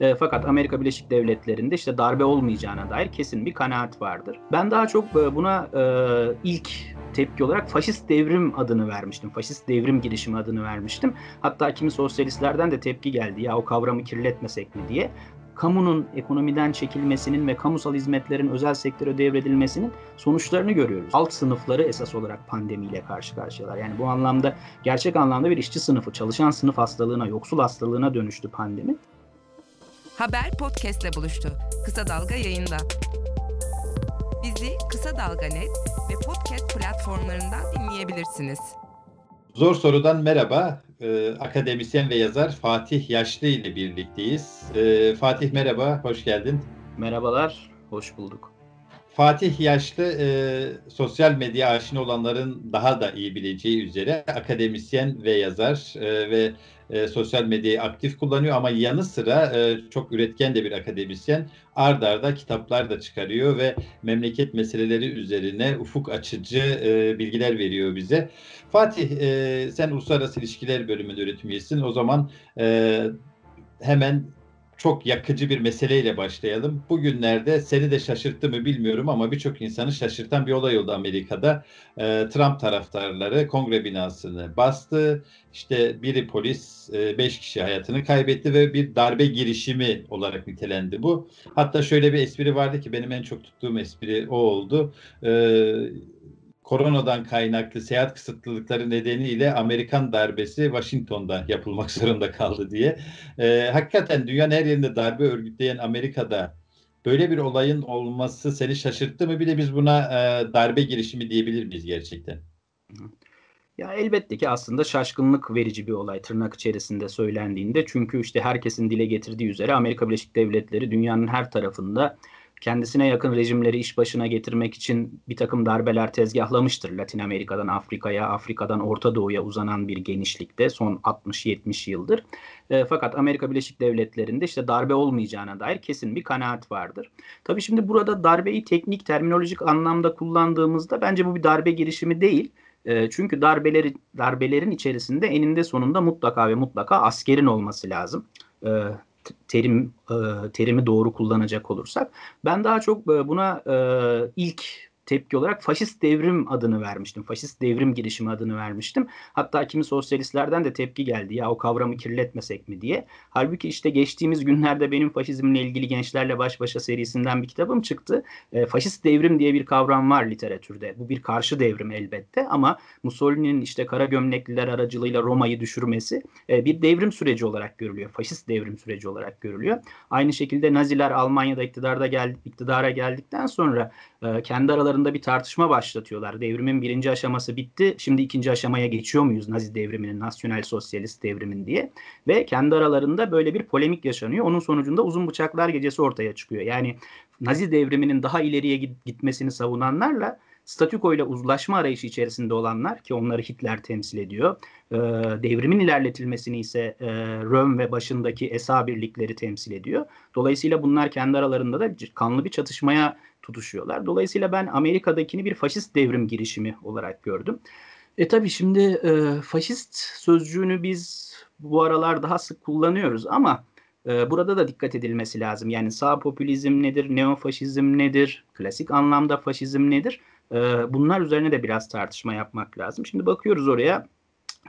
E, fakat Amerika Birleşik Devletleri'nde işte darbe olmayacağına dair kesin bir kanaat vardır. Ben daha çok e, buna e, ilk tepki olarak faşist devrim adını vermiştim. Faşist devrim girişimi adını vermiştim. Hatta kimi sosyalistlerden de tepki geldi ya o kavramı kirletmesek mi diye kamunun ekonomiden çekilmesinin ve kamusal hizmetlerin özel sektöre devredilmesinin sonuçlarını görüyoruz. Alt sınıfları esas olarak pandemiyle karşı karşıyalar. Yani bu anlamda gerçek anlamda bir işçi sınıfı, çalışan sınıf hastalığına, yoksul hastalığına dönüştü pandemi. Haber podcastle buluştu. Kısa Dalga yayında. Bizi Kısa Dalga Net ve podcast platformlarından dinleyebilirsiniz. Zor Soru'dan merhaba. Ee, akademisyen ve yazar Fatih Yaşlı ile birlikteyiz. Ee, Fatih merhaba, hoş geldin. Merhabalar, hoş bulduk. Fatih Yaşlı e, sosyal medya aşina olanların daha da iyi bileceği üzere akademisyen ve yazar e, ve e, sosyal medyayı aktif kullanıyor ama yanı sıra e, çok üretken de bir akademisyen. Ard arda kitaplar da çıkarıyor ve memleket meseleleri üzerine ufuk açıcı e, bilgiler veriyor bize. Fatih e, sen Uluslararası İlişkiler Bölümünde öğretim üyesisin. O zaman e, hemen çok yakıcı bir meseleyle başlayalım. Bugünlerde seni de şaşırttı mı bilmiyorum ama birçok insanı şaşırtan bir olay oldu Amerika'da. Ee, Trump taraftarları kongre binasını bastı. İşte biri polis, e, beş kişi hayatını kaybetti ve bir darbe girişimi olarak nitelendi bu. Hatta şöyle bir espri vardı ki benim en çok tuttuğum espri o oldu. Ee, koronadan kaynaklı seyahat kısıtlılıkları nedeniyle Amerikan darbesi Washington'da yapılmak zorunda kaldı diye. E, hakikaten dünyanın her yerinde darbe örgütleyen Amerika'da böyle bir olayın olması seni şaşırttı mı? Bir de biz buna e, darbe girişimi diyebilir miyiz gerçekten? Ya elbette ki aslında şaşkınlık verici bir olay tırnak içerisinde söylendiğinde. Çünkü işte herkesin dile getirdiği üzere Amerika Birleşik Devletleri dünyanın her tarafında kendisine yakın rejimleri iş başına getirmek için bir takım darbeler tezgahlamıştır. Latin Amerika'dan Afrika'ya, Afrika'dan Orta Doğu'ya uzanan bir genişlikte son 60-70 yıldır. E, fakat Amerika Birleşik Devletleri'nde işte darbe olmayacağına dair kesin bir kanaat vardır. Tabii şimdi burada darbeyi teknik, terminolojik anlamda kullandığımızda bence bu bir darbe girişimi değil. E, çünkü darbeleri, darbelerin içerisinde eninde sonunda mutlaka ve mutlaka askerin olması lazım. E, terim terimi doğru kullanacak olursak ben daha çok buna ilk tepki olarak faşist devrim adını vermiştim. Faşist devrim girişimi adını vermiştim. Hatta kimi sosyalistlerden de tepki geldi ya o kavramı kirletmesek mi diye. Halbuki işte geçtiğimiz günlerde benim faşizmle ilgili gençlerle baş başa serisinden bir kitabım çıktı. E, faşist devrim diye bir kavram var literatürde. Bu bir karşı devrim elbette ama Mussolini'nin işte kara gömlekliler aracılığıyla Roma'yı düşürmesi e, bir devrim süreci olarak görülüyor. Faşist devrim süreci olarak görülüyor. Aynı şekilde Naziler Almanya'da iktidarda geldi, iktidara geldikten sonra e, kendi aralarında bir tartışma başlatıyorlar. Devrimin birinci aşaması bitti. Şimdi ikinci aşamaya geçiyor muyuz Nazi devriminin, Nasyonel Sosyalist devrimin diye. Ve kendi aralarında böyle bir polemik yaşanıyor. Onun sonucunda uzun bıçaklar gecesi ortaya çıkıyor. Yani Nazi devriminin daha ileriye gitmesini savunanlarla statüko ile uzlaşma arayışı içerisinde olanlar ki onları Hitler temsil ediyor. E, devrimin ilerletilmesini ise e, Röm ve başındaki ESA birlikleri temsil ediyor. Dolayısıyla bunlar kendi aralarında da kanlı bir çatışmaya tutuşuyorlar. Dolayısıyla ben Amerika'dakini bir faşist devrim girişimi olarak gördüm. E tabii şimdi e, faşist sözcüğünü biz bu aralar daha sık kullanıyoruz ama e, burada da dikkat edilmesi lazım. Yani sağ popülizm nedir, neofaşizm nedir, klasik anlamda faşizm nedir? Bunlar üzerine de biraz tartışma yapmak lazım. Şimdi bakıyoruz oraya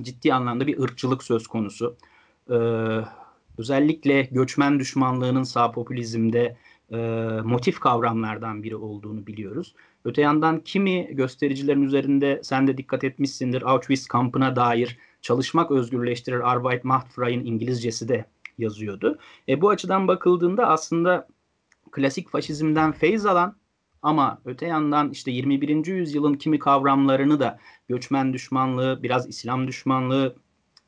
ciddi anlamda bir ırkçılık söz konusu. Özellikle göçmen düşmanlığının sağ popülizmde motif kavramlardan biri olduğunu biliyoruz. Öte yandan kimi göstericilerin üzerinde sen de dikkat etmişsindir Auschwitz kampına dair çalışmak özgürleştirir Arbeit macht freien İngilizcesi de yazıyordu. E, bu açıdan bakıldığında aslında klasik faşizmden feyz alan ama öte yandan işte 21. yüzyılın kimi kavramlarını da göçmen düşmanlığı, biraz İslam düşmanlığı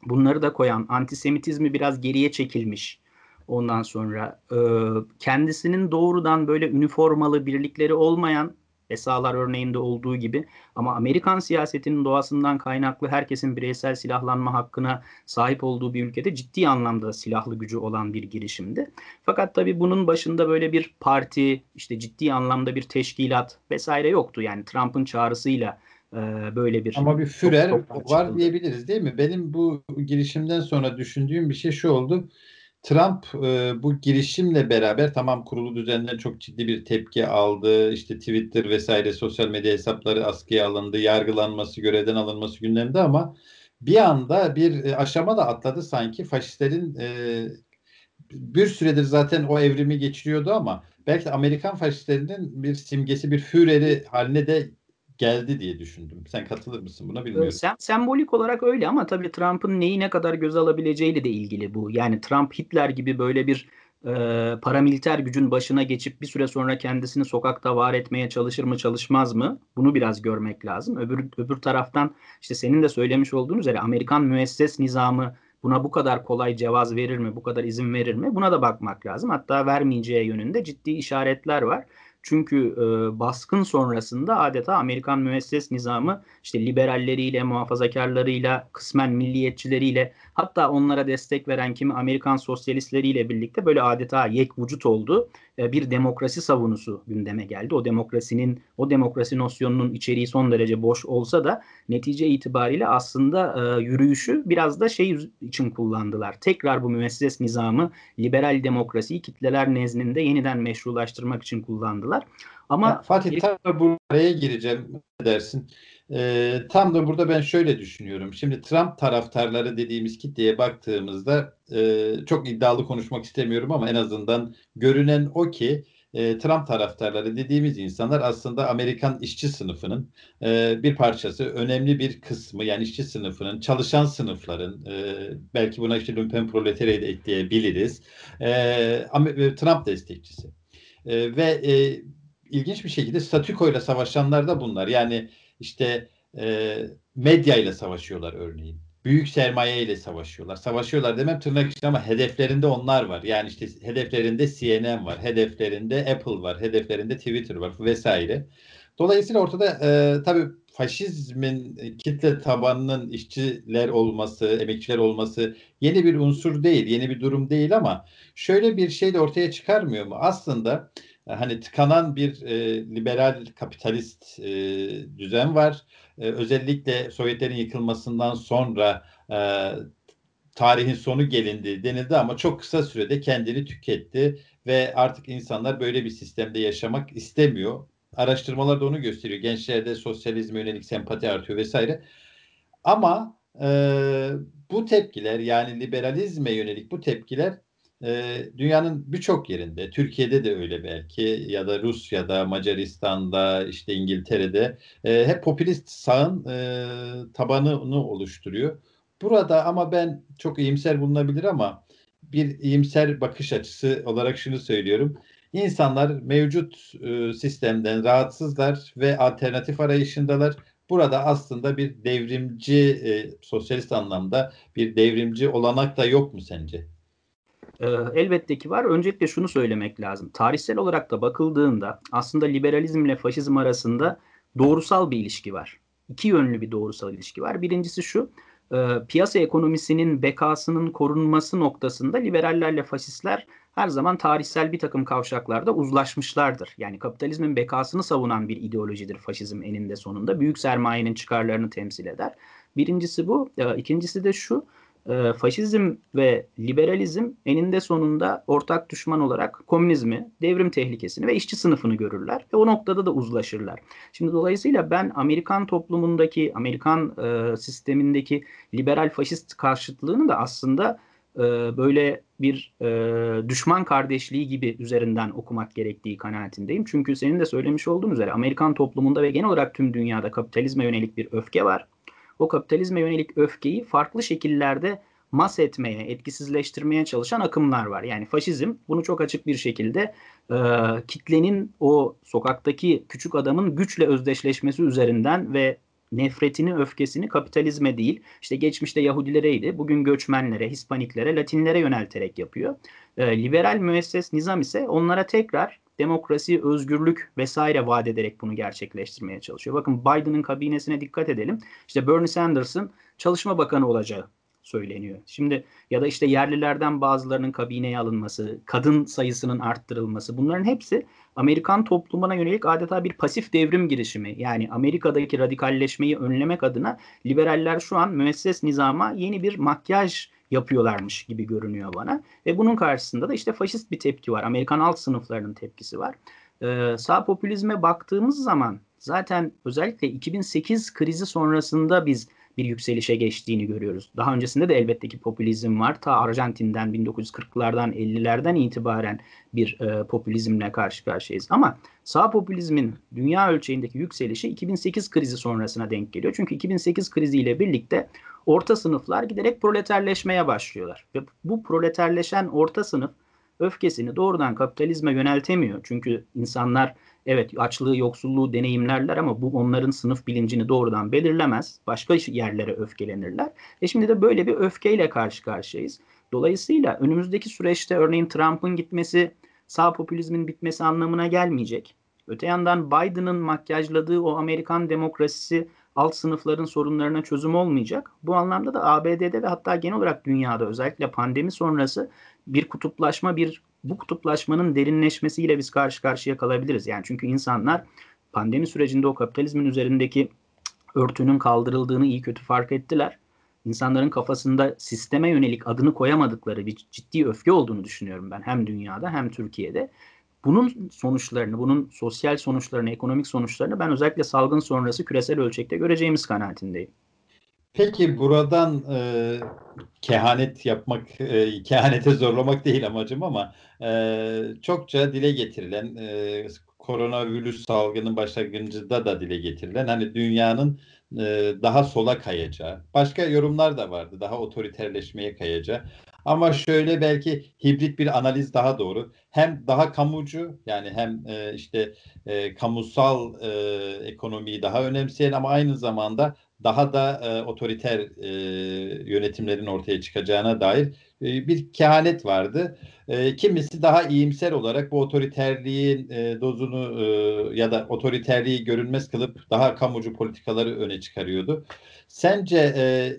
bunları da koyan, antisemitizmi biraz geriye çekilmiş Ondan sonra e, kendisinin doğrudan böyle üniformalı birlikleri olmayan Esalar örneğinde olduğu gibi ama Amerikan siyasetinin doğasından kaynaklı herkesin bireysel silahlanma hakkına sahip olduğu bir ülkede ciddi anlamda silahlı gücü olan bir girişimdi. Fakat tabii bunun başında böyle bir parti, işte ciddi anlamda bir teşkilat vesaire yoktu. Yani Trump'ın çağrısıyla böyle bir... Ama bir Führer var diyebiliriz değil mi? Benim bu girişimden sonra düşündüğüm bir şey şu oldu Trump e, bu girişimle beraber tamam kurulu düzenden çok ciddi bir tepki aldı. İşte Twitter vesaire sosyal medya hesapları askıya alındı. Yargılanması, görevden alınması gündemde ama bir anda bir e, aşama da atladı sanki. Faşistlerin e, bir süredir zaten o evrimi geçiriyordu ama belki de Amerikan faşistlerinin bir simgesi, bir Führer'i haline de geldi diye düşündüm. Sen katılır mısın buna bilmiyorum. Sem sembolik olarak öyle ama tabii Trump'ın neyi ne kadar göz alabileceğiyle de ilgili bu. Yani Trump Hitler gibi böyle bir e, paramiliter gücün başına geçip bir süre sonra kendisini sokakta var etmeye çalışır mı çalışmaz mı? Bunu biraz görmek lazım. Öbür, öbür taraftan işte senin de söylemiş olduğun üzere Amerikan müesses nizamı buna bu kadar kolay cevaz verir mi? Bu kadar izin verir mi? Buna da bakmak lazım. Hatta vermeyeceği yönünde ciddi işaretler var. Çünkü e, baskın sonrasında adeta Amerikan müesses nizamı işte liberalleriyle, muhafazakarlarıyla, kısmen milliyetçileriyle hatta onlara destek veren kimi Amerikan sosyalistleriyle birlikte böyle adeta yek vücut oldu. E, bir demokrasi savunusu gündeme geldi. O demokrasinin, o demokrasi nosyonunun içeriği son derece boş olsa da netice itibariyle aslında e, yürüyüşü biraz da şey için kullandılar. Tekrar bu müesses nizamı, liberal demokrasiyi kitleler nezdinde yeniden meşrulaştırmak için kullandılar. Ama ya, Fatih tam buraya gireceğim dersin. Ee, tam da burada ben şöyle düşünüyorum. Şimdi Trump taraftarları dediğimiz kitleye baktığımızda e, çok iddialı konuşmak istemiyorum ama en azından görünen o ki e, Trump taraftarları dediğimiz insanlar aslında Amerikan işçi sınıfının e, bir parçası, önemli bir kısmı yani işçi sınıfının, çalışan sınıfların, e, belki buna işte lümpen proletarya da ekleyebiliriz, e, Trump destekçisi. E, ve e, ilginç bir şekilde statükoyla savaşanlar da bunlar. Yani işte e, medya ile savaşıyorlar örneğin. Büyük sermaye ile savaşıyorlar. Savaşıyorlar demem tırnak içinde ama hedeflerinde onlar var. Yani işte hedeflerinde CNN var, hedeflerinde Apple var, hedeflerinde Twitter var vesaire. Dolayısıyla ortada e, tabii faşizmin kitle tabanının işçiler olması, emekçiler olması yeni bir unsur değil, yeni bir durum değil ama şöyle bir şey de ortaya çıkarmıyor mu? Aslında hani tıkanan bir e, liberal kapitalist e, düzen var. E, özellikle Sovyetlerin yıkılmasından sonra e, tarihin sonu gelindi denildi ama çok kısa sürede kendini tüketti ve artık insanlar böyle bir sistemde yaşamak istemiyor. Araştırmalar da onu gösteriyor. Gençlerde sosyalizme yönelik sempati artıyor vesaire. Ama e, bu tepkiler yani liberalizme yönelik bu tepkiler e, dünyanın birçok yerinde, Türkiye'de de öyle belki ya da Rusya'da, Macaristan'da, işte İngiltere'de e, hep popülist sağın e, tabanını oluşturuyor. Burada ama ben çok iyimser bulunabilir ama bir iyimser bakış açısı olarak şunu söylüyorum. İnsanlar mevcut e, sistemden rahatsızlar ve alternatif arayışındalar. Burada aslında bir devrimci, e, sosyalist anlamda bir devrimci olanak da yok mu sence? Ee, elbette ki var. Öncelikle şunu söylemek lazım. Tarihsel olarak da bakıldığında aslında liberalizm ile faşizm arasında doğrusal bir ilişki var. İki yönlü bir doğrusal ilişki var. Birincisi şu, e, piyasa ekonomisinin bekasının korunması noktasında liberallerle faşistler her zaman tarihsel bir takım kavşaklarda uzlaşmışlardır. Yani kapitalizmin bekasını savunan bir ideolojidir faşizm eninde sonunda. Büyük sermayenin çıkarlarını temsil eder. Birincisi bu. E, ikincisi de şu, e, faşizm ve liberalizm eninde sonunda ortak düşman olarak komünizmi, devrim tehlikesini ve işçi sınıfını görürler ve o noktada da uzlaşırlar. Şimdi dolayısıyla ben Amerikan toplumundaki, Amerikan e, sistemindeki liberal faşist karşıtlığını da aslında e, böyle bir e, düşman kardeşliği gibi üzerinden okumak gerektiği kanaatindeyim. Çünkü senin de söylemiş olduğun üzere Amerikan toplumunda ve genel olarak tüm dünyada kapitalizme yönelik bir öfke var o kapitalizme yönelik öfkeyi farklı şekillerde mas etmeye, etkisizleştirmeye çalışan akımlar var. Yani faşizm bunu çok açık bir şekilde e, kitlenin o sokaktaki küçük adamın güçle özdeşleşmesi üzerinden ve nefretini, öfkesini kapitalizme değil, işte geçmişte Yahudilereydi, bugün göçmenlere, Hispaniklere, Latinlere yönelterek yapıyor. E, liberal müesses nizam ise onlara tekrar demokrasi, özgürlük vesaire vaat ederek bunu gerçekleştirmeye çalışıyor. Bakın Biden'ın kabinesine dikkat edelim. İşte Bernie Sanders'ın çalışma bakanı olacağı söyleniyor. Şimdi ya da işte yerlilerden bazılarının kabineye alınması, kadın sayısının arttırılması bunların hepsi Amerikan toplumuna yönelik adeta bir pasif devrim girişimi. Yani Amerika'daki radikalleşmeyi önlemek adına liberaller şu an müesses nizama yeni bir makyaj yapıyorlarmış gibi görünüyor bana. Ve bunun karşısında da işte faşist bir tepki var. Amerikan alt sınıflarının tepkisi var. Ee, sağ popülizme baktığımız zaman zaten özellikle 2008 krizi sonrasında biz bir yükselişe geçtiğini görüyoruz. Daha öncesinde de elbette ki popülizm var. Ta Arjantin'den 1940'lardan 50'lerden itibaren bir e, popülizmle karşı karşıyayız. Ama sağ popülizmin dünya ölçeğindeki yükselişi 2008 krizi sonrasına denk geliyor. Çünkü 2008 kriziyle birlikte orta sınıflar giderek proleterleşmeye başlıyorlar. Ve bu proleterleşen orta sınıf öfkesini doğrudan kapitalizme yöneltemiyor. Çünkü insanlar evet açlığı, yoksulluğu deneyimlerler ama bu onların sınıf bilincini doğrudan belirlemez. Başka yerlere öfkelenirler. E şimdi de böyle bir öfkeyle karşı karşıyayız. Dolayısıyla önümüzdeki süreçte örneğin Trump'ın gitmesi sağ popülizmin bitmesi anlamına gelmeyecek. Öte yandan Biden'ın makyajladığı o Amerikan demokrasisi alt sınıfların sorunlarına çözüm olmayacak. Bu anlamda da ABD'de ve hatta genel olarak dünyada özellikle pandemi sonrası bir kutuplaşma, bir bu kutuplaşmanın derinleşmesiyle biz karşı karşıya kalabiliriz. Yani çünkü insanlar pandemi sürecinde o kapitalizmin üzerindeki örtünün kaldırıldığını iyi kötü fark ettiler. İnsanların kafasında sisteme yönelik adını koyamadıkları bir ciddi öfke olduğunu düşünüyorum ben hem dünyada hem Türkiye'de. Bunun sonuçlarını, bunun sosyal sonuçlarını, ekonomik sonuçlarını ben özellikle salgın sonrası küresel ölçekte göreceğimiz kanaatindeyim. Peki buradan e, kehanet yapmak, e, kehanete zorlamak değil amacım ama e, çokça dile getirilen e, koronavirüs salgının başlangıcında da dile getirilen hani dünyanın e, daha sola kayacağı, başka yorumlar da vardı, daha otoriterleşmeye kayacağı. Ama şöyle belki hibrit bir analiz daha doğru. Hem daha kamucu yani hem e, işte e, kamusal e, ekonomiyi daha önemseyen ama aynı zamanda daha da e, otoriter e, yönetimlerin ortaya çıkacağına dair e, bir kehanet vardı. E, kimisi daha iyimser olarak bu otoriterliğin e, dozunu e, ya da otoriterliği görünmez kılıp daha kamucu politikaları öne çıkarıyordu. Sence e,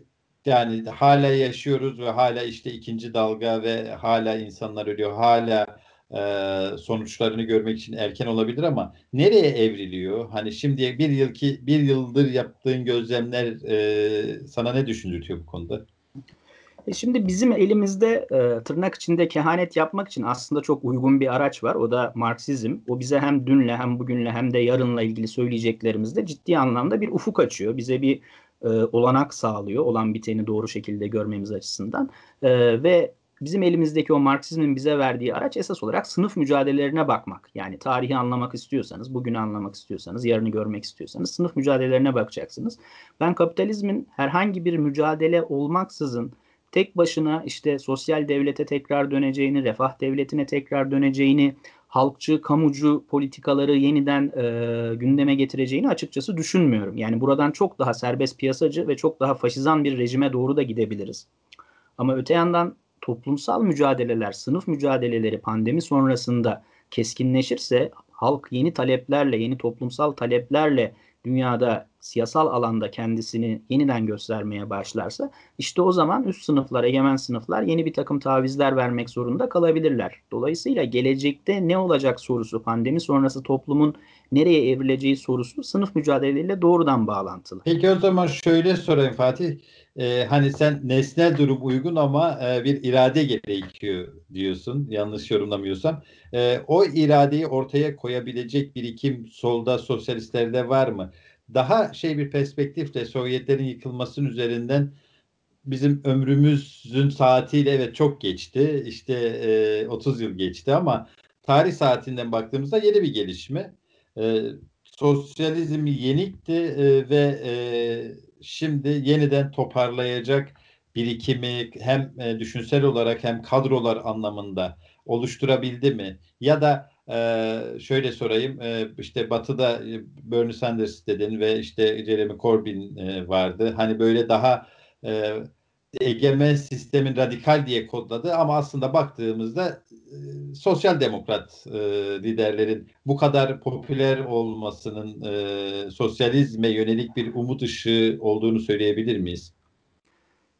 yani hala yaşıyoruz ve hala işte ikinci dalga ve hala insanlar ölüyor. Hala e, sonuçlarını görmek için erken olabilir ama nereye evriliyor? Hani şimdi bir yıl ki bir yıldır yaptığın gözlemler e, sana ne düşündürtüyor bu konuda? E şimdi bizim elimizde e, tırnak içinde kehanet yapmak için aslında çok uygun bir araç var. O da Marksizm. O bize hem dünle hem bugünle hem de yarınla ilgili söyleyeceklerimizde ciddi anlamda bir ufuk açıyor. Bize bir e, olanak sağlıyor olan biteni doğru şekilde görmemiz açısından. E, ve bizim elimizdeki o Marksizmin bize verdiği araç esas olarak sınıf mücadelelerine bakmak. Yani tarihi anlamak istiyorsanız, bugünü anlamak istiyorsanız, yarını görmek istiyorsanız sınıf mücadelelerine bakacaksınız. Ben kapitalizmin herhangi bir mücadele olmaksızın tek başına işte sosyal devlete tekrar döneceğini, refah devletine tekrar döneceğini, halkçı, kamucu politikaları yeniden e, gündeme getireceğini açıkçası düşünmüyorum. Yani buradan çok daha serbest piyasacı ve çok daha faşizan bir rejime doğru da gidebiliriz. Ama öte yandan toplumsal mücadeleler, sınıf mücadeleleri pandemi sonrasında keskinleşirse halk yeni taleplerle, yeni toplumsal taleplerle dünyada siyasal alanda kendisini yeniden göstermeye başlarsa işte o zaman üst sınıflar, egemen sınıflar yeni bir takım tavizler vermek zorunda kalabilirler. Dolayısıyla gelecekte ne olacak sorusu, pandemi sonrası toplumun nereye evrileceği sorusu sınıf mücadeleleriyle doğrudan bağlantılı. Peki o zaman şöyle sorayım Fatih. Ee, hani sen nesnel durum uygun ama e, bir irade gerekiyor diyorsun yanlış yorumlamıyorsam. E, o iradeyi ortaya koyabilecek birikim solda sosyalistlerde var mı? Daha şey bir perspektifle Sovyetlerin yıkılmasının üzerinden bizim ömrümüzün saatiyle evet çok geçti. İşte e, 30 yıl geçti ama tarih saatinden baktığımızda yeni bir gelişme. E, sosyalizm yenikti e, ve e, şimdi yeniden toparlayacak birikimi hem e, düşünsel olarak hem kadrolar anlamında oluşturabildi mi? Ya da e, şöyle sorayım, e, işte Batı'da e, Bernie Sanders dedin ve işte Jeremy Corbyn e, vardı. Hani böyle daha e, egemen sistemin radikal diye kodladı ama aslında baktığımızda sosyal demokrat e, liderlerin bu kadar popüler olmasının e, sosyalizme yönelik bir umut ışığı olduğunu söyleyebilir miyiz?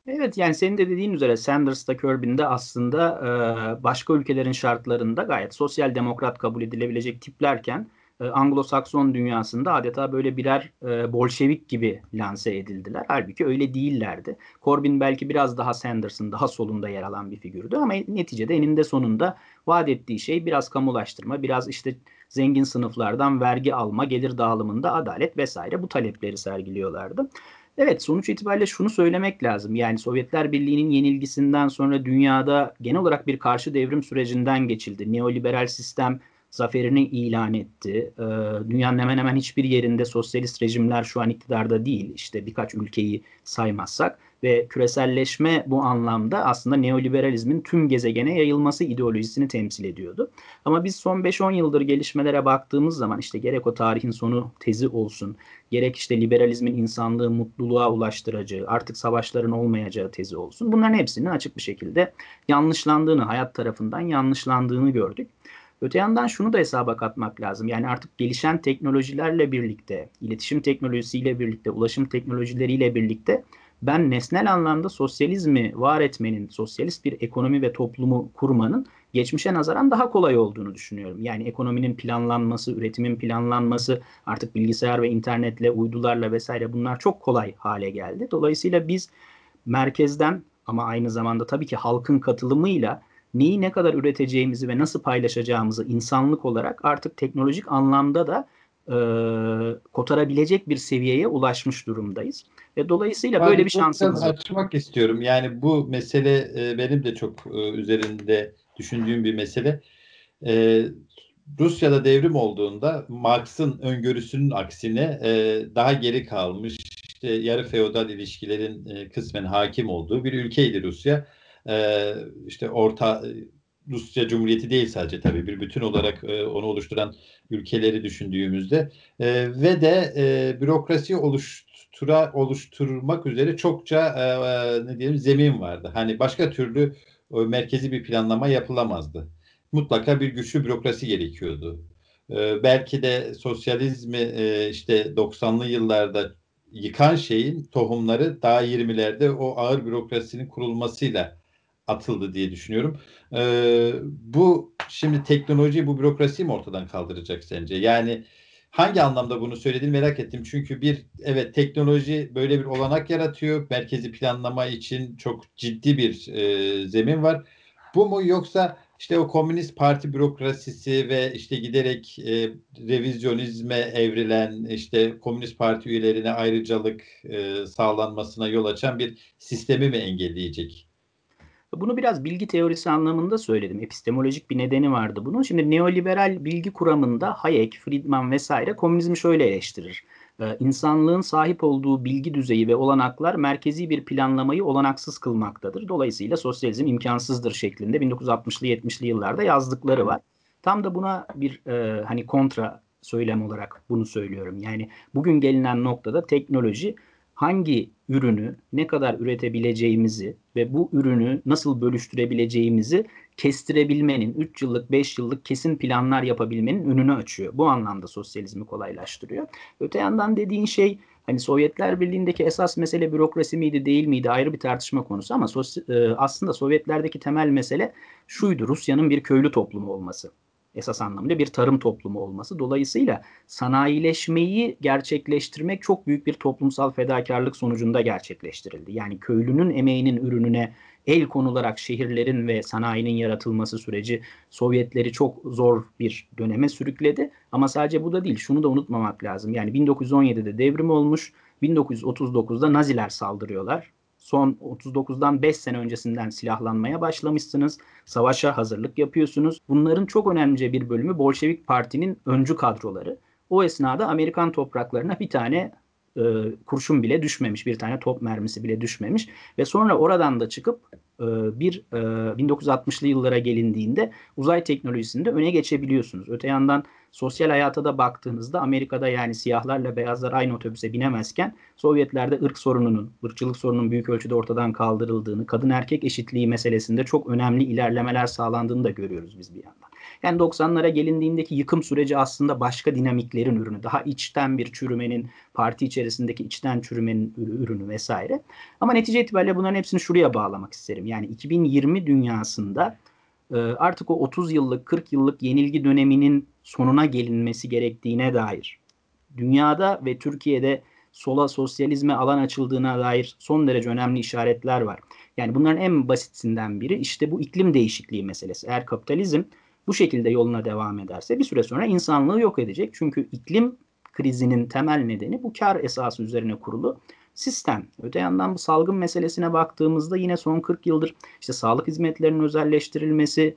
Evet yani senin de dediğin üzere Sanders'ta Corbyn'de aslında e, başka ülkelerin şartlarında gayet sosyal demokrat kabul edilebilecek tiplerken e, Anglo-Sakson dünyasında adeta böyle birer e, Bolşevik gibi lanse edildiler. Halbuki öyle değillerdi. Corbyn belki biraz daha Sanders'ın daha solunda yer alan bir figürdü ama neticede eninde sonunda vaat ettiği şey biraz kamulaştırma, biraz işte zengin sınıflardan vergi alma, gelir dağılımında adalet vesaire bu talepleri sergiliyorlardı. Evet sonuç itibariyle şunu söylemek lazım. Yani Sovyetler Birliği'nin yenilgisinden sonra dünyada genel olarak bir karşı devrim sürecinden geçildi. Neoliberal sistem zaferini ilan etti. Ee, dünyanın hemen hemen hiçbir yerinde sosyalist rejimler şu an iktidarda değil. İşte birkaç ülkeyi saymazsak ve küreselleşme bu anlamda aslında neoliberalizmin tüm gezegene yayılması ideolojisini temsil ediyordu. Ama biz son 5-10 yıldır gelişmelere baktığımız zaman işte gerek o tarihin sonu tezi olsun, gerek işte liberalizmin insanlığı mutluluğa ulaştıracağı, artık savaşların olmayacağı tezi olsun. Bunların hepsinin açık bir şekilde yanlışlandığını, hayat tarafından yanlışlandığını gördük. Öte yandan şunu da hesaba katmak lazım. Yani artık gelişen teknolojilerle birlikte, iletişim teknolojisiyle birlikte, ulaşım teknolojileriyle birlikte ben nesnel anlamda sosyalizmi var etmenin, sosyalist bir ekonomi ve toplumu kurmanın geçmişe nazaran daha kolay olduğunu düşünüyorum. Yani ekonominin planlanması, üretimin planlanması, artık bilgisayar ve internetle, uydularla vesaire bunlar çok kolay hale geldi. Dolayısıyla biz merkezden ama aynı zamanda tabii ki halkın katılımıyla neyi ne kadar üreteceğimizi ve nasıl paylaşacağımızı insanlık olarak artık teknolojik anlamda da e, kotarabilecek bir seviyeye ulaşmış durumdayız. Ve dolayısıyla yani böyle bir şansımız var. açmak istiyorum. Yani bu mesele e, benim de çok e, üzerinde düşündüğüm bir mesele. E, Rusya'da devrim olduğunda Marx'ın öngörüsünün aksine e, daha geri kalmış, işte yarı feodal ilişkilerin e, kısmen hakim olduğu bir ülkeydi Rusya. E, işte orta Rusya Cumhuriyeti değil sadece tabii bir bütün olarak e, onu oluşturan ülkeleri düşündüğümüzde e, ve de e, bürokrasi oluştura oluşturmak üzere çokça e, e, ne diyelim zemin vardı. Hani başka türlü e, merkezi bir planlama yapılamazdı. Mutlaka bir güçlü bürokrasi gerekiyordu. E, belki de sosyalizmi e, işte 90'lı yıllarda yıkan şeyin tohumları daha 20'lerde o ağır bürokrasinin kurulmasıyla atıldı diye düşünüyorum. Ee, bu şimdi teknoloji, bu bürokrasiyi mi ortadan kaldıracak sence? Yani hangi anlamda bunu söylediğini merak ettim. Çünkü bir evet teknoloji böyle bir olanak yaratıyor. Merkezi planlama için çok ciddi bir e, zemin var. Bu mu yoksa işte o komünist parti bürokrasisi ve işte giderek e, revizyonizme evrilen işte komünist parti üyelerine ayrıcalık e, sağlanmasına yol açan bir sistemi mi engelleyecek? Bunu biraz bilgi teorisi anlamında söyledim. Epistemolojik bir nedeni vardı bunun. Şimdi neoliberal bilgi kuramında Hayek, Friedman vesaire komünizmi şöyle eleştirir. Ee, insanlığın sahip olduğu bilgi düzeyi ve olanaklar merkezi bir planlamayı olanaksız kılmaktadır. Dolayısıyla sosyalizm imkansızdır şeklinde 1960'lı 70'li yıllarda yazdıkları var. Tam da buna bir e, hani kontra söylem olarak bunu söylüyorum. Yani bugün gelinen noktada teknoloji hangi ürünü ne kadar üretebileceğimizi ve bu ürünü nasıl bölüştürebileceğimizi kestirebilmenin, 3 yıllık, 5 yıllık kesin planlar yapabilmenin önünü açıyor. Bu anlamda sosyalizmi kolaylaştırıyor. Öte yandan dediğin şey hani Sovyetler Birliği'ndeki esas mesele bürokrasi miydi değil miydi ayrı bir tartışma konusu ama e, aslında Sovyetlerdeki temel mesele şuydu Rusya'nın bir köylü toplumu olması esas anlamda bir tarım toplumu olması. Dolayısıyla sanayileşmeyi gerçekleştirmek çok büyük bir toplumsal fedakarlık sonucunda gerçekleştirildi. Yani köylünün emeğinin ürününe el konularak şehirlerin ve sanayinin yaratılması süreci Sovyetleri çok zor bir döneme sürükledi. Ama sadece bu da değil. Şunu da unutmamak lazım. Yani 1917'de devrim olmuş. 1939'da Naziler saldırıyorlar son 39'dan 5 sene öncesinden silahlanmaya başlamışsınız. Savaşa hazırlık yapıyorsunuz. Bunların çok önemli bir bölümü Bolşevik Parti'nin öncü kadroları. O esnada Amerikan topraklarına bir tane e, kurşun bile düşmemiş, bir tane top mermisi bile düşmemiş ve sonra oradan da çıkıp e, bir e, 1960'lı yıllara gelindiğinde uzay teknolojisinde öne geçebiliyorsunuz. Öte yandan sosyal hayata da baktığınızda Amerika'da yani siyahlarla beyazlar aynı otobüse binemezken Sovyetlerde ırk sorununun, ırkçılık sorununun büyük ölçüde ortadan kaldırıldığını, kadın erkek eşitliği meselesinde çok önemli ilerlemeler sağlandığını da görüyoruz biz bir yandan. Yani 90'lara gelindiğindeki yıkım süreci aslında başka dinamiklerin ürünü. Daha içten bir çürümenin, parti içerisindeki içten çürümenin ürünü vesaire. Ama netice itibariyle bunların hepsini şuraya bağlamak isterim. Yani 2020 dünyasında artık o 30 yıllık, 40 yıllık yenilgi döneminin sonuna gelinmesi gerektiğine dair dünyada ve Türkiye'de sola sosyalizme alan açıldığına dair son derece önemli işaretler var. Yani bunların en basitinden biri işte bu iklim değişikliği meselesi. Eğer kapitalizm bu şekilde yoluna devam ederse bir süre sonra insanlığı yok edecek. Çünkü iklim krizinin temel nedeni bu kar esası üzerine kurulu sistem. Öte yandan bu salgın meselesine baktığımızda yine son 40 yıldır işte sağlık hizmetlerinin özelleştirilmesi,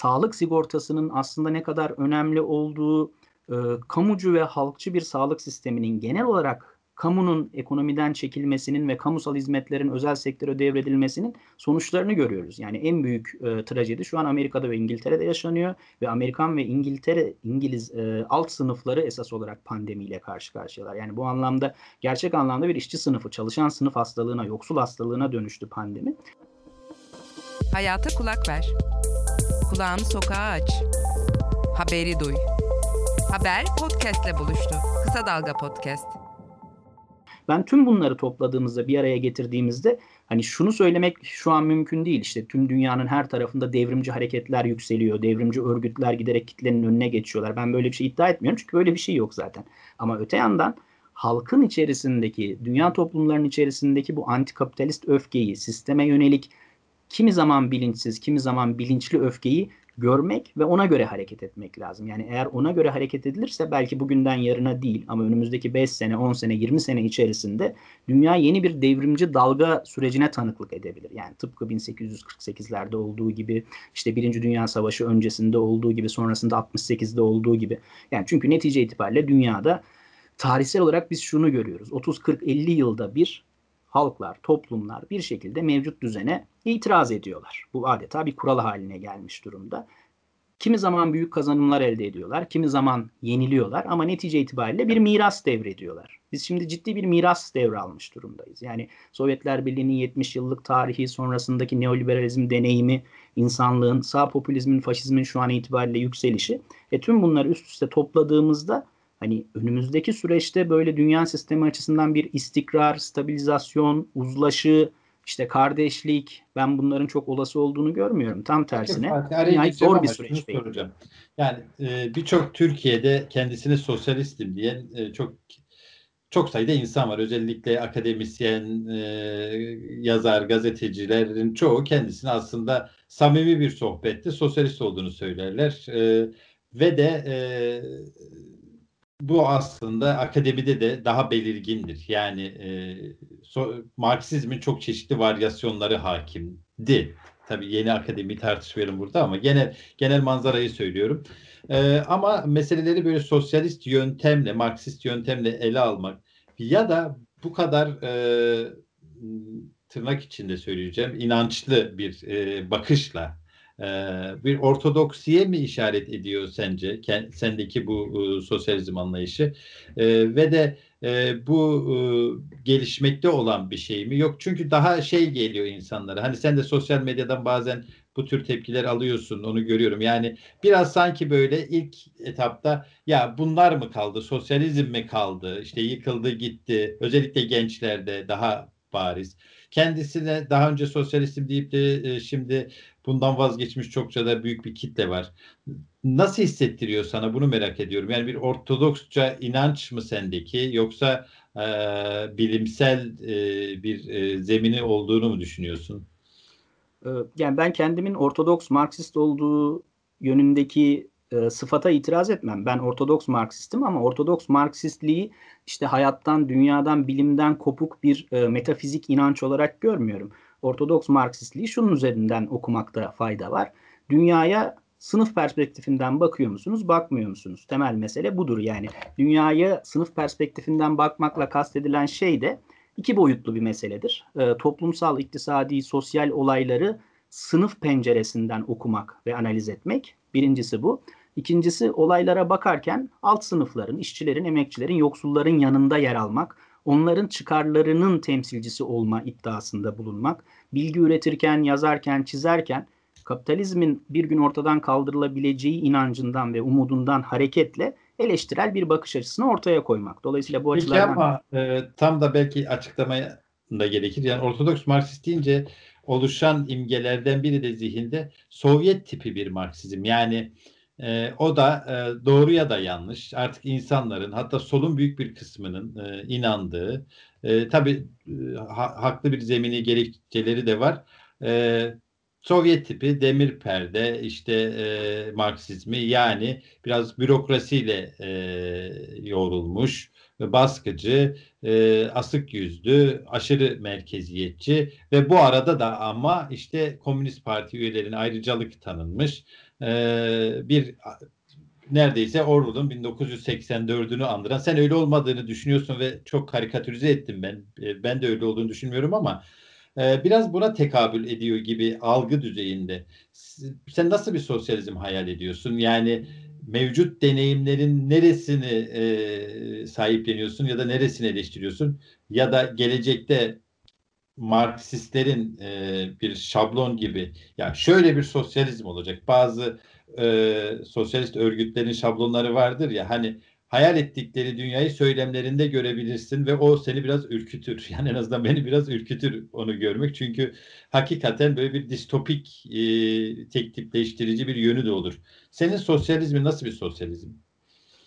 sağlık sigortasının aslında ne kadar önemli olduğu, e, kamucu ve halkçı bir sağlık sisteminin genel olarak kamunun ekonomiden çekilmesinin ve kamusal hizmetlerin özel sektöre devredilmesinin sonuçlarını görüyoruz. Yani en büyük e, trajedi şu an Amerika'da ve İngiltere'de yaşanıyor ve Amerikan ve İngiltere İngiliz e, alt sınıfları esas olarak pandemiyle karşı karşıyalar. Yani bu anlamda gerçek anlamda bir işçi sınıfı, çalışan sınıf hastalığına, yoksul hastalığına dönüştü pandemi. Hayata kulak ver. Kulağını sokağa aç. Haberi duy. Haber podcastle buluştu. Kısa Dalga Podcast. Ben tüm bunları topladığımızda bir araya getirdiğimizde hani şunu söylemek şu an mümkün değil. İşte tüm dünyanın her tarafında devrimci hareketler yükseliyor. Devrimci örgütler giderek kitlenin önüne geçiyorlar. Ben böyle bir şey iddia etmiyorum çünkü böyle bir şey yok zaten. Ama öte yandan halkın içerisindeki, dünya toplumlarının içerisindeki bu antikapitalist öfkeyi, sisteme yönelik kimi zaman bilinçsiz, kimi zaman bilinçli öfkeyi görmek ve ona göre hareket etmek lazım. Yani eğer ona göre hareket edilirse belki bugünden yarına değil ama önümüzdeki 5 sene, 10 sene, 20 sene içerisinde dünya yeni bir devrimci dalga sürecine tanıklık edebilir. Yani tıpkı 1848'lerde olduğu gibi, işte Birinci Dünya Savaşı öncesinde olduğu gibi, sonrasında 68'de olduğu gibi. Yani çünkü netice itibariyle dünyada tarihsel olarak biz şunu görüyoruz. 30 40 50 yılda bir halklar, toplumlar bir şekilde mevcut düzene itiraz ediyorlar. Bu adeta bir kural haline gelmiş durumda. Kimi zaman büyük kazanımlar elde ediyorlar, kimi zaman yeniliyorlar ama netice itibariyle bir miras devrediyorlar. Biz şimdi ciddi bir miras devralmış durumdayız. Yani Sovyetler Birliği'nin 70 yıllık tarihi sonrasındaki neoliberalizm deneyimi, insanlığın, sağ popülizmin, faşizmin şu an itibariyle yükselişi. E tüm bunları üst üste topladığımızda hani önümüzdeki süreçte böyle dünya sistemi açısından bir istikrar, stabilizasyon, uzlaşı, işte kardeşlik ben bunların çok olası olduğunu görmüyorum. Tam tersine yani zor bir süreç. Yani e, birçok Türkiye'de kendisini sosyalistim diyen e, çok çok sayıda insan var. Özellikle akademisyen, e, yazar, gazetecilerin çoğu kendisini aslında samimi bir sohbette sosyalist olduğunu söylerler. E, ve de e, bu aslında akademide de daha belirgindir. Yani e, so, Marksizmin çok çeşitli varyasyonları hakimdi. Tabii yeni akademi tartışmayalım burada ama genel genel manzarayı söylüyorum. E, ama meseleleri böyle sosyalist yöntemle, Marksist yöntemle ele almak ya da bu kadar e, tırnak içinde söyleyeceğim inançlı bir e, bakışla bir ortodoksiye mi işaret ediyor sence? Sendeki bu e, sosyalizm anlayışı? E, ve de e, bu e, gelişmekte olan bir şey mi? Yok çünkü daha şey geliyor insanlara. Hani sen de sosyal medyadan bazen bu tür tepkiler alıyorsun onu görüyorum. Yani biraz sanki böyle ilk etapta ya bunlar mı kaldı? Sosyalizm mi kaldı? İşte yıkıldı gitti. Özellikle gençlerde daha bariz. Kendisine daha önce sosyalistim deyip de e, şimdi bundan vazgeçmiş çokça da büyük bir kitle var. Nasıl hissettiriyor sana bunu merak ediyorum. Yani bir ortodoksça inanç mı sendeki yoksa e, bilimsel e, bir e, zemini olduğunu mu düşünüyorsun? Yani ben kendimin ortodoks Marksist olduğu yönündeki e, sıfata itiraz etmem. Ben Ortodoks Marksistim ama Ortodoks Marksistliği işte hayattan, dünyadan, bilimden kopuk bir e, metafizik inanç olarak görmüyorum. Ortodoks Marksistliği şunun üzerinden okumakta fayda var. Dünyaya sınıf perspektifinden bakıyor musunuz, bakmıyor musunuz? Temel mesele budur yani. Dünyaya sınıf perspektifinden bakmakla kastedilen şey de iki boyutlu bir meseledir. E, toplumsal, iktisadi, sosyal olayları sınıf penceresinden okumak ve analiz etmek. Birincisi bu. İkincisi olaylara bakarken alt sınıfların, işçilerin, emekçilerin, yoksulların yanında yer almak, onların çıkarlarının temsilcisi olma iddiasında bulunmak, bilgi üretirken, yazarken, çizerken kapitalizmin bir gün ortadan kaldırılabileceği inancından ve umudundan hareketle eleştirel bir bakış açısını ortaya koymak. Dolayısıyla bu Peki açılardan... ama e, tam da belki açıklamaya da gerekir. Yani Ortodoks Marksist deyince oluşan imgelerden biri de zihinde Sovyet tipi bir Marksizm. Yani E, o da e, doğru ya da yanlış. Artık insanların hatta solun büyük bir kısmının e, inandığı e, tabii ha, haklı bir zemini gerekçeleri de var. E, Sovyet tipi demir perde işte e, Marksizmi yani biraz bürokrasiyle e, yoğrulmuş baskıcı, e, asık yüzlü, aşırı merkeziyetçi ve bu arada da ama işte Komünist Parti üyelerine ayrıcalık tanınmış e, bir neredeyse Orwell'ın 1984'ünü andıran. Sen öyle olmadığını düşünüyorsun ve çok karikatürize ettim ben. E, ben de öyle olduğunu düşünmüyorum ama e, biraz buna tekabül ediyor gibi algı düzeyinde. Sen nasıl bir sosyalizm hayal ediyorsun? Yani mevcut deneyimlerin neresini e, sahipleniyorsun ya da neresini eleştiriyorsun ya da gelecekte Marksistlerin e, bir şablon gibi ya şöyle bir sosyalizm olacak. Bazı e, sosyalist örgütlerin şablonları vardır ya hani hayal ettikleri dünyayı söylemlerinde görebilirsin ve o seni biraz ürkütür. Yani en azından beni biraz ürkütür onu görmek. Çünkü hakikaten böyle bir distopik e, tek tipleştirici bir yönü de olur. Senin sosyalizmin nasıl bir sosyalizm?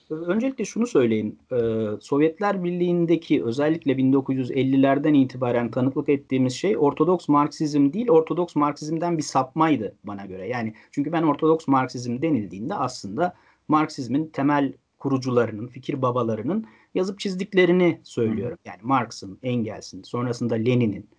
Öncelikle şunu söyleyeyim. Ee, Sovyetler Birliği'ndeki özellikle 1950'lerden itibaren tanıklık ettiğimiz şey Ortodoks Marksizm değil, Ortodoks Marksizmden bir sapmaydı bana göre. Yani çünkü ben Ortodoks Marksizm denildiğinde aslında Marksizmin temel kurucularının, fikir babalarının yazıp çizdiklerini söylüyorum. Yani Marx'ın, Engels'in, sonrasında Lenin'in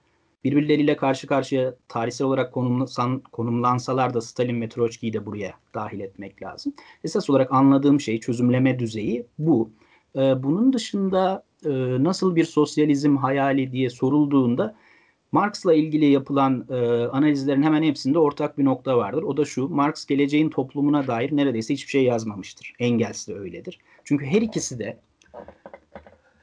birbirleriyle karşı karşıya tarihsel olarak konumlan, konumlansalar da Stalin ve Troçki'yi de buraya dahil etmek lazım. Esas olarak anladığım şey çözümleme düzeyi bu. Ee, bunun dışında e, nasıl bir sosyalizm hayali diye sorulduğunda Marx'la ilgili yapılan e, analizlerin hemen hepsinde ortak bir nokta vardır. O da şu, Marx geleceğin toplumuna dair neredeyse hiçbir şey yazmamıştır. Engels de öyledir. Çünkü her ikisi de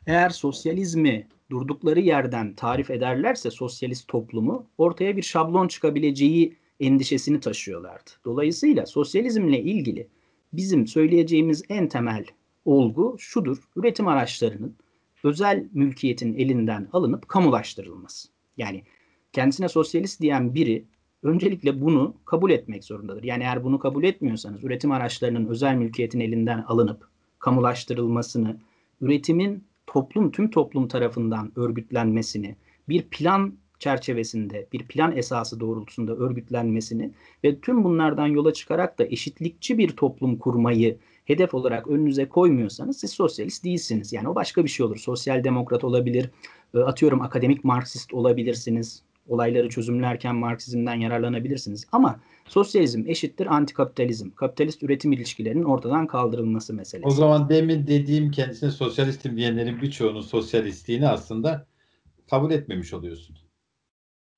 eğer sosyalizmi durdukları yerden tarif ederlerse sosyalist toplumu ortaya bir şablon çıkabileceği endişesini taşıyorlardı. Dolayısıyla sosyalizmle ilgili bizim söyleyeceğimiz en temel olgu şudur. Üretim araçlarının özel mülkiyetin elinden alınıp kamulaştırılması. Yani kendisine sosyalist diyen biri öncelikle bunu kabul etmek zorundadır. Yani eğer bunu kabul etmiyorsanız üretim araçlarının özel mülkiyetin elinden alınıp kamulaştırılmasını, üretimin toplum tüm toplum tarafından örgütlenmesini, bir plan çerçevesinde, bir plan esası doğrultusunda örgütlenmesini ve tüm bunlardan yola çıkarak da eşitlikçi bir toplum kurmayı hedef olarak önünüze koymuyorsanız siz sosyalist değilsiniz. Yani o başka bir şey olur. Sosyal demokrat olabilir, e, atıyorum akademik Marksist olabilirsiniz. Olayları çözümlerken Marksizmden yararlanabilirsiniz. Ama sosyalizm eşittir antikapitalizm. Kapitalist üretim ilişkilerinin ortadan kaldırılması meselesi. O zaman demin dediğim kendisine sosyalistim diyenlerin birçoğunun sosyalistliğini aslında kabul etmemiş oluyorsun.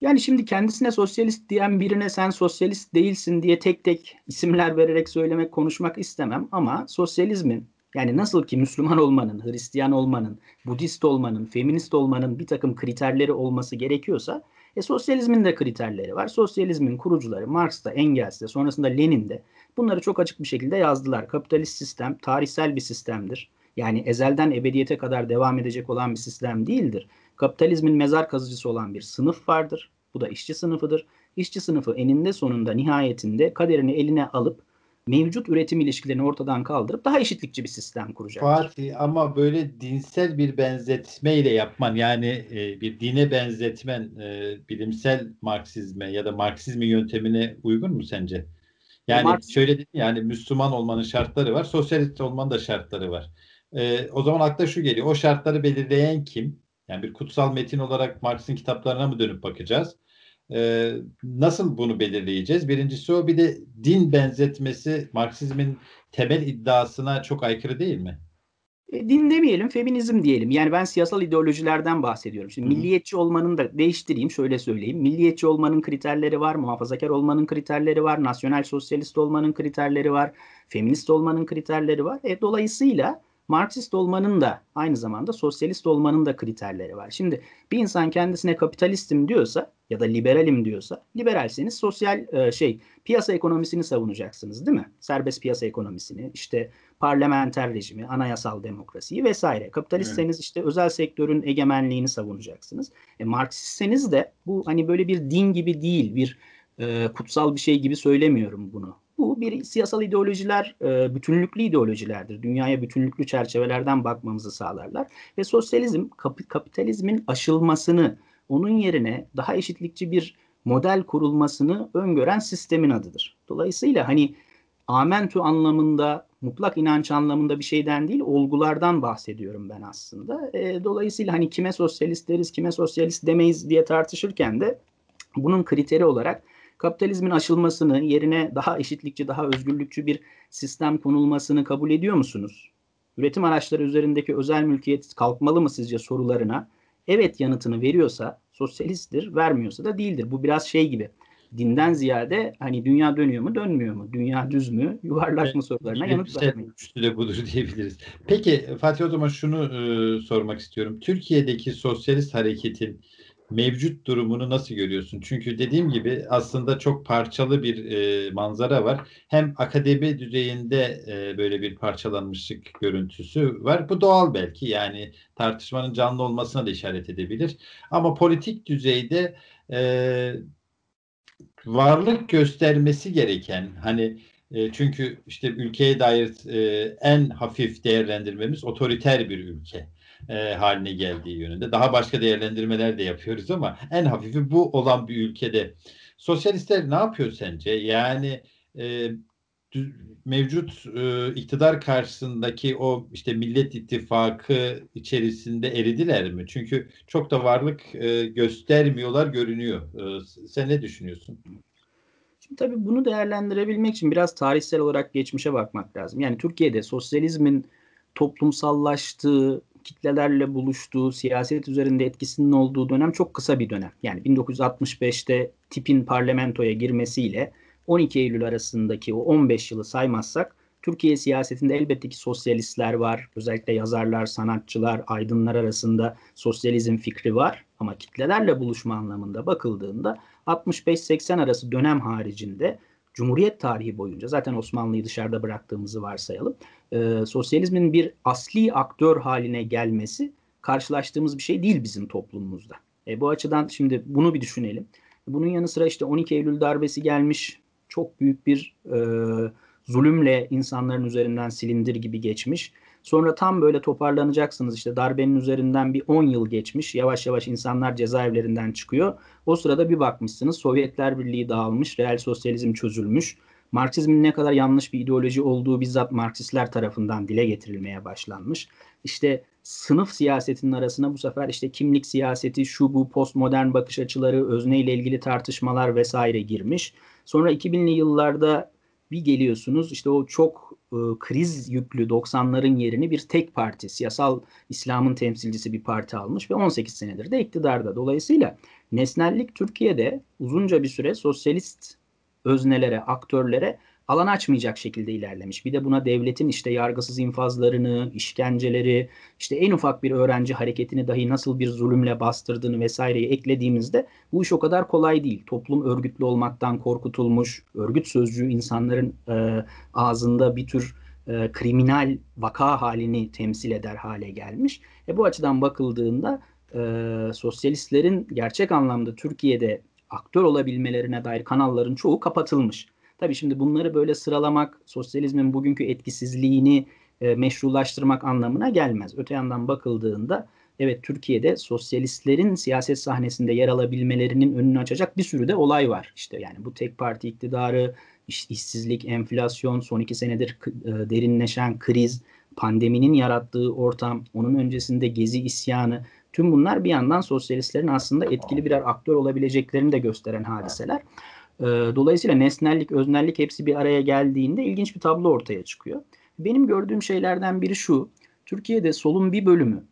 Yani şimdi kendisine sosyalist diyen birine sen sosyalist değilsin diye tek tek isimler vererek söylemek, konuşmak istemem ama sosyalizmin yani nasıl ki Müslüman olmanın, Hristiyan olmanın, Budist olmanın, feminist olmanın bir takım kriterleri olması gerekiyorsa e, sosyalizmin de kriterleri var. Sosyalizmin kurucuları Marx da Engels de sonrasında Lenin de bunları çok açık bir şekilde yazdılar. Kapitalist sistem tarihsel bir sistemdir. Yani ezelden ebediyete kadar devam edecek olan bir sistem değildir. Kapitalizmin mezar kazıcısı olan bir sınıf vardır. Bu da işçi sınıfıdır. İşçi sınıfı eninde sonunda nihayetinde kaderini eline alıp mevcut üretim ilişkilerini ortadan kaldırıp daha eşitlikçi bir sistem kuracak. Fatih ama böyle dinsel bir benzetmeyle yapman yani e, bir dine benzetmen e, bilimsel Marksizme ya da Marksizmi yöntemine uygun mu sence? Yani Marx... şöyle dedin yani Müslüman olmanın şartları var, sosyalist olmanın da şartları var. E, o zaman akla şu geliyor. O şartları belirleyen kim? Yani bir kutsal metin olarak Marx'ın kitaplarına mı dönüp bakacağız? Ee, nasıl bunu belirleyeceğiz? Birincisi o bir de din benzetmesi Marksizmin temel iddiasına çok aykırı değil mi? E, din demeyelim, feminizm diyelim. Yani ben siyasal ideolojilerden bahsediyorum. Şimdi Hı-hı. milliyetçi olmanın da değiştireyim, şöyle söyleyeyim. Milliyetçi olmanın kriterleri var, muhafazakar olmanın kriterleri var, nasyonel sosyalist olmanın kriterleri var, feminist olmanın kriterleri var. E, dolayısıyla Marksist olmanın da aynı zamanda sosyalist olmanın da kriterleri var. Şimdi bir insan kendisine kapitalistim diyorsa ya da liberalim diyorsa, liberalseniz sosyal e, şey piyasa ekonomisini savunacaksınız değil mi? Serbest piyasa ekonomisini, işte parlamenter rejimi, anayasal demokrasiyi vesaire. Kapitalistseniz işte özel sektörün egemenliğini savunacaksınız. E, Marksistseniz de bu hani böyle bir din gibi değil, bir e, kutsal bir şey gibi söylemiyorum bunu. Bu bir siyasal ideolojiler, e, bütünlüklü ideolojilerdir. Dünyaya bütünlüklü çerçevelerden bakmamızı sağlarlar. Ve sosyalizm kapitalizmin aşılmasını, onun yerine daha eşitlikçi bir model kurulmasını öngören sistemin adıdır. Dolayısıyla hani amentü anlamında, mutlak inanç anlamında bir şeyden değil, olgulardan bahsediyorum ben aslında. E, dolayısıyla hani kime sosyalist deriz, kime sosyalist demeyiz diye tartışırken de bunun kriteri olarak kapitalizmin aşılmasını, yerine daha eşitlikçi, daha özgürlükçü bir sistem konulmasını kabul ediyor musunuz? Üretim araçları üzerindeki özel mülkiyet kalkmalı mı sizce sorularına evet yanıtını veriyorsa sosyalisttir, vermiyorsa da değildir. Bu biraz şey gibi. Dinden ziyade hani dünya dönüyor mu, dönmüyor mu? Dünya düz mü, yuvarlak mı sorularına yanıt vermeyin. Üstü de budur diyebiliriz. Peki Fatih o zaman şunu e, sormak istiyorum. Türkiye'deki sosyalist hareketin mevcut durumunu nasıl görüyorsun? Çünkü dediğim gibi aslında çok parçalı bir e, manzara var. Hem akademi düzeyinde e, böyle bir parçalanmışlık görüntüsü var. Bu doğal belki yani tartışmanın canlı olmasına da işaret edebilir. Ama politik düzeyde e, varlık göstermesi gereken hani e, çünkü işte ülkeye dair e, en hafif değerlendirmemiz otoriter bir ülke e, haline geldiği yönünde. Daha başka değerlendirmeler de yapıyoruz ama en hafifi bu olan bir ülkede sosyalistler ne yapıyor sence? Yani e, mevcut e, iktidar karşısındaki o işte Millet İttifakı içerisinde eridiler mi? Çünkü çok da varlık e, göstermiyorlar görünüyor. E, sen ne düşünüyorsun? Şimdi tabii bunu değerlendirebilmek için biraz tarihsel olarak geçmişe bakmak lazım. Yani Türkiye'de sosyalizmin toplumsallaştığı, kitlelerle buluştuğu, siyaset üzerinde etkisinin olduğu dönem çok kısa bir dönem. Yani 1965'te tipin parlamentoya girmesiyle 12 Eylül arasındaki o 15 yılı saymazsak Türkiye siyasetinde elbette ki sosyalistler var. Özellikle yazarlar, sanatçılar, aydınlar arasında sosyalizm fikri var. Ama kitlelerle buluşma anlamında bakıldığında 65-80 arası dönem haricinde Cumhuriyet tarihi boyunca zaten Osmanlı'yı dışarıda bıraktığımızı varsayalım. E, sosyalizmin bir asli aktör haline gelmesi karşılaştığımız bir şey değil bizim toplumumuzda. E, bu açıdan şimdi bunu bir düşünelim. Bunun yanı sıra işte 12 Eylül darbesi gelmiş. Çok büyük bir e, zulümle insanların üzerinden silindir gibi geçmiş. Sonra tam böyle toparlanacaksınız işte darbenin üzerinden bir 10 yıl geçmiş. Yavaş yavaş insanlar cezaevlerinden çıkıyor. O sırada bir bakmışsınız Sovyetler Birliği dağılmış, reel sosyalizm çözülmüş. Marksizmin ne kadar yanlış bir ideoloji olduğu bizzat Marksistler tarafından dile getirilmeye başlanmış. İşte sınıf siyasetinin arasına bu sefer işte kimlik siyaseti, şu bu postmodern bakış açıları, özne ile ilgili tartışmalar vesaire girmiş. Sonra 2000'li yıllarda bir geliyorsunuz işte o çok e, kriz yüklü 90'ların yerini bir tek parti, siyasal İslam'ın temsilcisi bir parti almış ve 18 senedir de iktidarda. Dolayısıyla nesnellik Türkiye'de uzunca bir süre sosyalist öznelere, aktörlere alan açmayacak şekilde ilerlemiş. Bir de buna devletin işte yargısız infazlarını, işkenceleri, işte en ufak bir öğrenci hareketini dahi nasıl bir zulümle bastırdığını vesaireyi eklediğimizde bu iş o kadar kolay değil. Toplum örgütlü olmaktan korkutulmuş, örgüt sözcüğü insanların e, ağzında bir tür e, kriminal vaka halini temsil eder hale gelmiş. E, bu açıdan bakıldığında e, sosyalistlerin gerçek anlamda Türkiye'de aktör olabilmelerine dair kanalların çoğu kapatılmış. Tabii şimdi bunları böyle sıralamak sosyalizmin bugünkü etkisizliğini e, meşrulaştırmak anlamına gelmez. Öte yandan bakıldığında evet Türkiye'de sosyalistlerin siyaset sahnesinde yer alabilmelerinin önünü açacak bir sürü de olay var. İşte yani bu tek parti iktidarı, iş, işsizlik, enflasyon, son iki senedir e, derinleşen kriz, pandeminin yarattığı ortam, onun öncesinde gezi isyanı, tüm bunlar bir yandan sosyalistlerin aslında etkili birer aktör olabileceklerini de gösteren hadiseler. Ee, dolayısıyla nesnellik, öznellik hepsi bir araya geldiğinde ilginç bir tablo ortaya çıkıyor. Benim gördüğüm şeylerden biri şu. Türkiye'de solun bir bölümü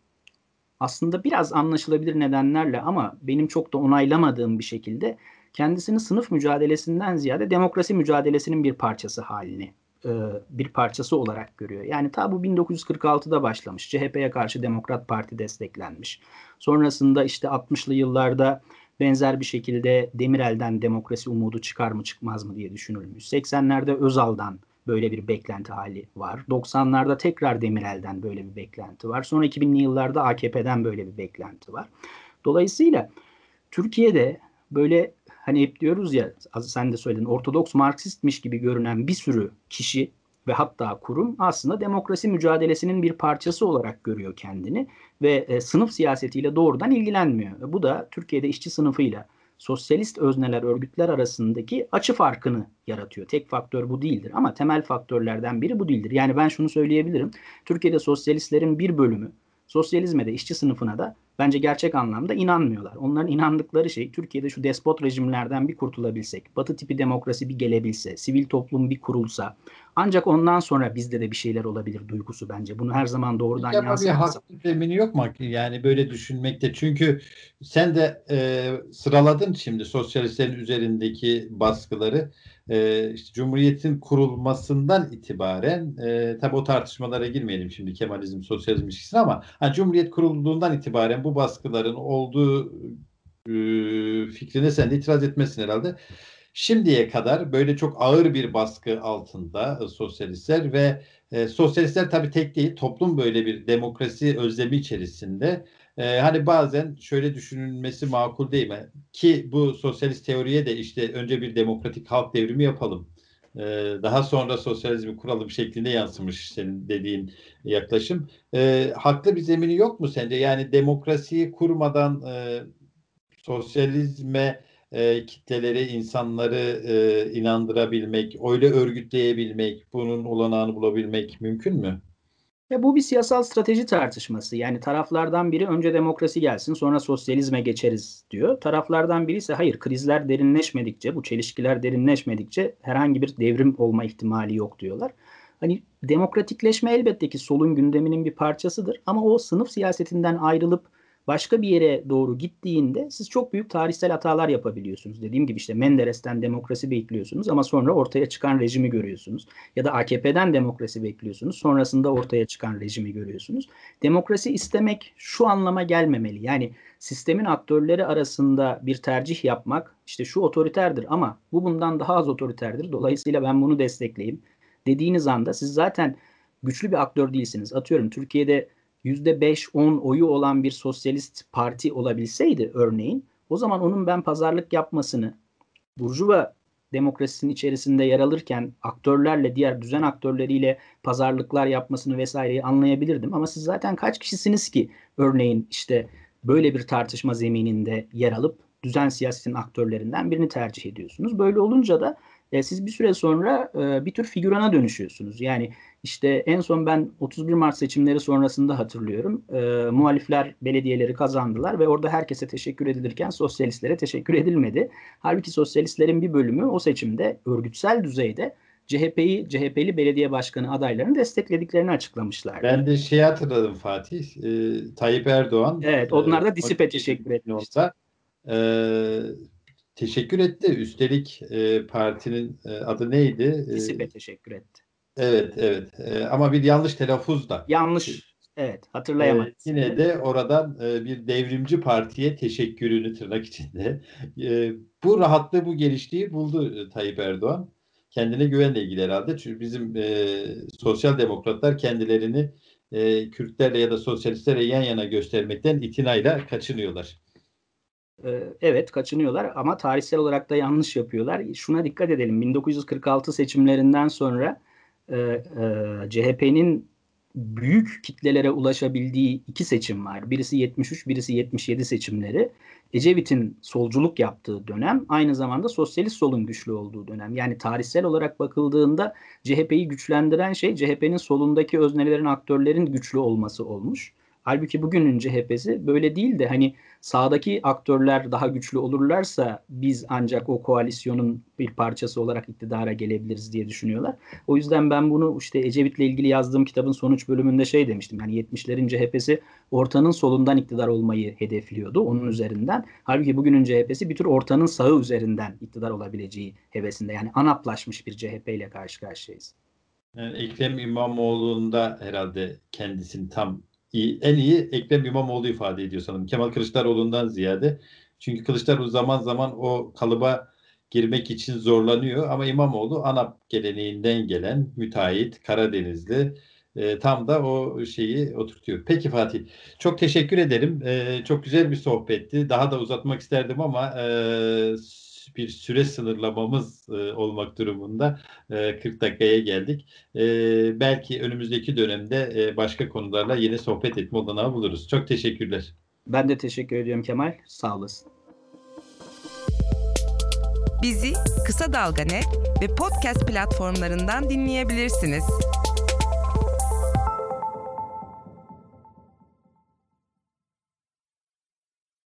aslında biraz anlaşılabilir nedenlerle ama benim çok da onaylamadığım bir şekilde kendisini sınıf mücadelesinden ziyade demokrasi mücadelesinin bir parçası halini e, bir parçası olarak görüyor. Yani ta bu 1946'da başlamış. CHP'ye karşı Demokrat Parti desteklenmiş. Sonrasında işte 60'lı yıllarda benzer bir şekilde Demirel'den demokrasi umudu çıkar mı çıkmaz mı diye düşünülmüş. 80'lerde Özal'dan böyle bir beklenti hali var. 90'larda tekrar Demirel'den böyle bir beklenti var. Sonra 2000'li yıllarda AKP'den böyle bir beklenti var. Dolayısıyla Türkiye'de böyle hani hep diyoruz ya sen de söyledin Ortodoks Marksistmiş gibi görünen bir sürü kişi ve hatta kurum aslında demokrasi mücadelesinin bir parçası olarak görüyor kendini ve e, sınıf siyasetiyle doğrudan ilgilenmiyor. Bu da Türkiye'de işçi sınıfıyla sosyalist özneler, örgütler arasındaki açı farkını yaratıyor. Tek faktör bu değildir ama temel faktörlerden biri bu değildir. Yani ben şunu söyleyebilirim. Türkiye'de sosyalistlerin bir bölümü sosyalizme de işçi sınıfına da bence gerçek anlamda inanmıyorlar. Onların inandıkları şey Türkiye'de şu despot rejimlerden bir kurtulabilsek, batı tipi demokrasi bir gelebilse, sivil toplum bir kurulsa ancak ondan sonra bizde de bir şeyler olabilir duygusu bence. Bunu her zaman doğrudan yansıtmaz. Bir haklı zemini yok mu? Yani böyle düşünmekte. Çünkü sen de e, sıraladın şimdi sosyalistlerin üzerindeki baskıları e, işte Cumhuriyet'in kurulmasından itibaren e, tabi o tartışmalara girmeyelim şimdi Kemalizm, sosyalizm ilişkisine ama hani Cumhuriyet kurulduğundan itibaren bu baskıların olduğu e, fikrine sen de itiraz etmesin herhalde. Şimdiye kadar böyle çok ağır bir baskı altında e, sosyalistler ve e, sosyalistler tabi tek değil toplum böyle bir demokrasi özlemi içerisinde ee, hani bazen şöyle düşünülmesi makul değil mi? Ki bu sosyalist teoriye de işte önce bir demokratik halk devrimi yapalım. Ee, daha sonra sosyalizmi kuralım şeklinde yansımış senin dediğin yaklaşım. Ee, haklı bir zemini yok mu sence? Yani demokrasiyi kurmadan e, sosyalizme e, kitleleri, insanları e, inandırabilmek, öyle örgütleyebilmek, bunun olanağını bulabilmek mümkün mü? Ve bu bir siyasal strateji tartışması. Yani taraflardan biri önce demokrasi gelsin sonra sosyalizme geçeriz diyor. Taraflardan biri ise hayır krizler derinleşmedikçe, bu çelişkiler derinleşmedikçe herhangi bir devrim olma ihtimali yok diyorlar. Hani demokratikleşme elbette ki solun gündeminin bir parçasıdır ama o sınıf siyasetinden ayrılıp başka bir yere doğru gittiğinde siz çok büyük tarihsel hatalar yapabiliyorsunuz. Dediğim gibi işte Menderes'ten demokrasi bekliyorsunuz ama sonra ortaya çıkan rejimi görüyorsunuz. Ya da AKP'den demokrasi bekliyorsunuz. Sonrasında ortaya çıkan rejimi görüyorsunuz. Demokrasi istemek şu anlama gelmemeli. Yani sistemin aktörleri arasında bir tercih yapmak işte şu otoriterdir ama bu bundan daha az otoriterdir. Dolayısıyla ben bunu destekleyeyim dediğiniz anda siz zaten güçlü bir aktör değilsiniz. Atıyorum Türkiye'de %5-10 oyu olan bir sosyalist parti olabilseydi örneğin o zaman onun ben pazarlık yapmasını Burjuva demokrasisinin içerisinde yer alırken aktörlerle diğer düzen aktörleriyle pazarlıklar yapmasını vesaireyi anlayabilirdim. Ama siz zaten kaç kişisiniz ki örneğin işte böyle bir tartışma zemininde yer alıp düzen siyasetin aktörlerinden birini tercih ediyorsunuz. Böyle olunca da e, siz bir süre sonra e, bir tür figürana dönüşüyorsunuz. Yani işte en son ben 31 Mart seçimleri sonrasında hatırlıyorum. E, muhalifler belediyeleri kazandılar ve orada herkese teşekkür edilirken sosyalistlere teşekkür edilmedi. Halbuki sosyalistlerin bir bölümü o seçimde örgütsel düzeyde CHP'yi CHP'li belediye başkanı adaylarını desteklediklerini açıklamışlar. Ben de şey hatırladım Fatih. E, Tayyip Erdoğan. Evet, onlar da e, DİSİP'e teşekkür etmişti. E, teşekkür etti. Üstelik e, partinin e, adı neydi? DİSİP'e teşekkür etti. Evet, evet. E, ama bir yanlış telaffuz da. Yanlış. Evet, hatırlayamadım. E, yine de oradan e, bir devrimci partiye teşekkürünü tırnak içinde. E, bu rahatlığı, bu geliştiği buldu e, Tayyip Erdoğan. Kendine güvenle ilgili herhalde. Çünkü bizim e, sosyal demokratlar kendilerini e, Kürtlerle ya da sosyalistlerle yan yana göstermekten itinayla kaçınıyorlar. Ee, evet kaçınıyorlar ama tarihsel olarak da yanlış yapıyorlar. Şuna dikkat edelim. 1946 seçimlerinden sonra e, e, CHP'nin büyük kitlelere ulaşabildiği iki seçim var. Birisi 73, birisi 77 seçimleri. Ecevit'in solculuk yaptığı dönem aynı zamanda sosyalist solun güçlü olduğu dönem. Yani tarihsel olarak bakıldığında CHP'yi güçlendiren şey CHP'nin solundaki öznelerin, aktörlerin güçlü olması olmuş. Halbuki bugünün CHP'si böyle değil de hani sağdaki aktörler daha güçlü olurlarsa biz ancak o koalisyonun bir parçası olarak iktidara gelebiliriz diye düşünüyorlar. O yüzden ben bunu işte Ecevit'le ilgili yazdığım kitabın sonuç bölümünde şey demiştim. Yani 70'lerin CHP'si ortanın solundan iktidar olmayı hedefliyordu onun üzerinden. Halbuki bugünün CHP'si bir tür ortanın sağı üzerinden iktidar olabileceği hevesinde. Yani anaplaşmış bir CHP ile karşı karşıyayız. Yani Ekrem İmamoğlu'nda herhalde kendisini tam en iyi Ekrem İmamoğlu ifade ediyor sanırım. Kemal Kılıçdaroğlu'ndan ziyade. Çünkü Kılıçdaroğlu zaman zaman o kalıba girmek için zorlanıyor ama İmamoğlu ANAP geleneğinden gelen müteahhit, Karadenizli e, tam da o şeyi oturtuyor. Peki Fatih, çok teşekkür ederim. E, çok güzel bir sohbetti. Daha da uzatmak isterdim ama e, bir süre sınırlamamız e, olmak durumunda e, 40 dakikaya geldik. E, belki önümüzdeki dönemde e, başka konularla yine sohbet etme olanağı buluruz. Çok teşekkürler. Ben de teşekkür ediyorum Kemal. Sağ olasın. Bizi Kısa Dalga Net ve podcast platformlarından dinleyebilirsiniz.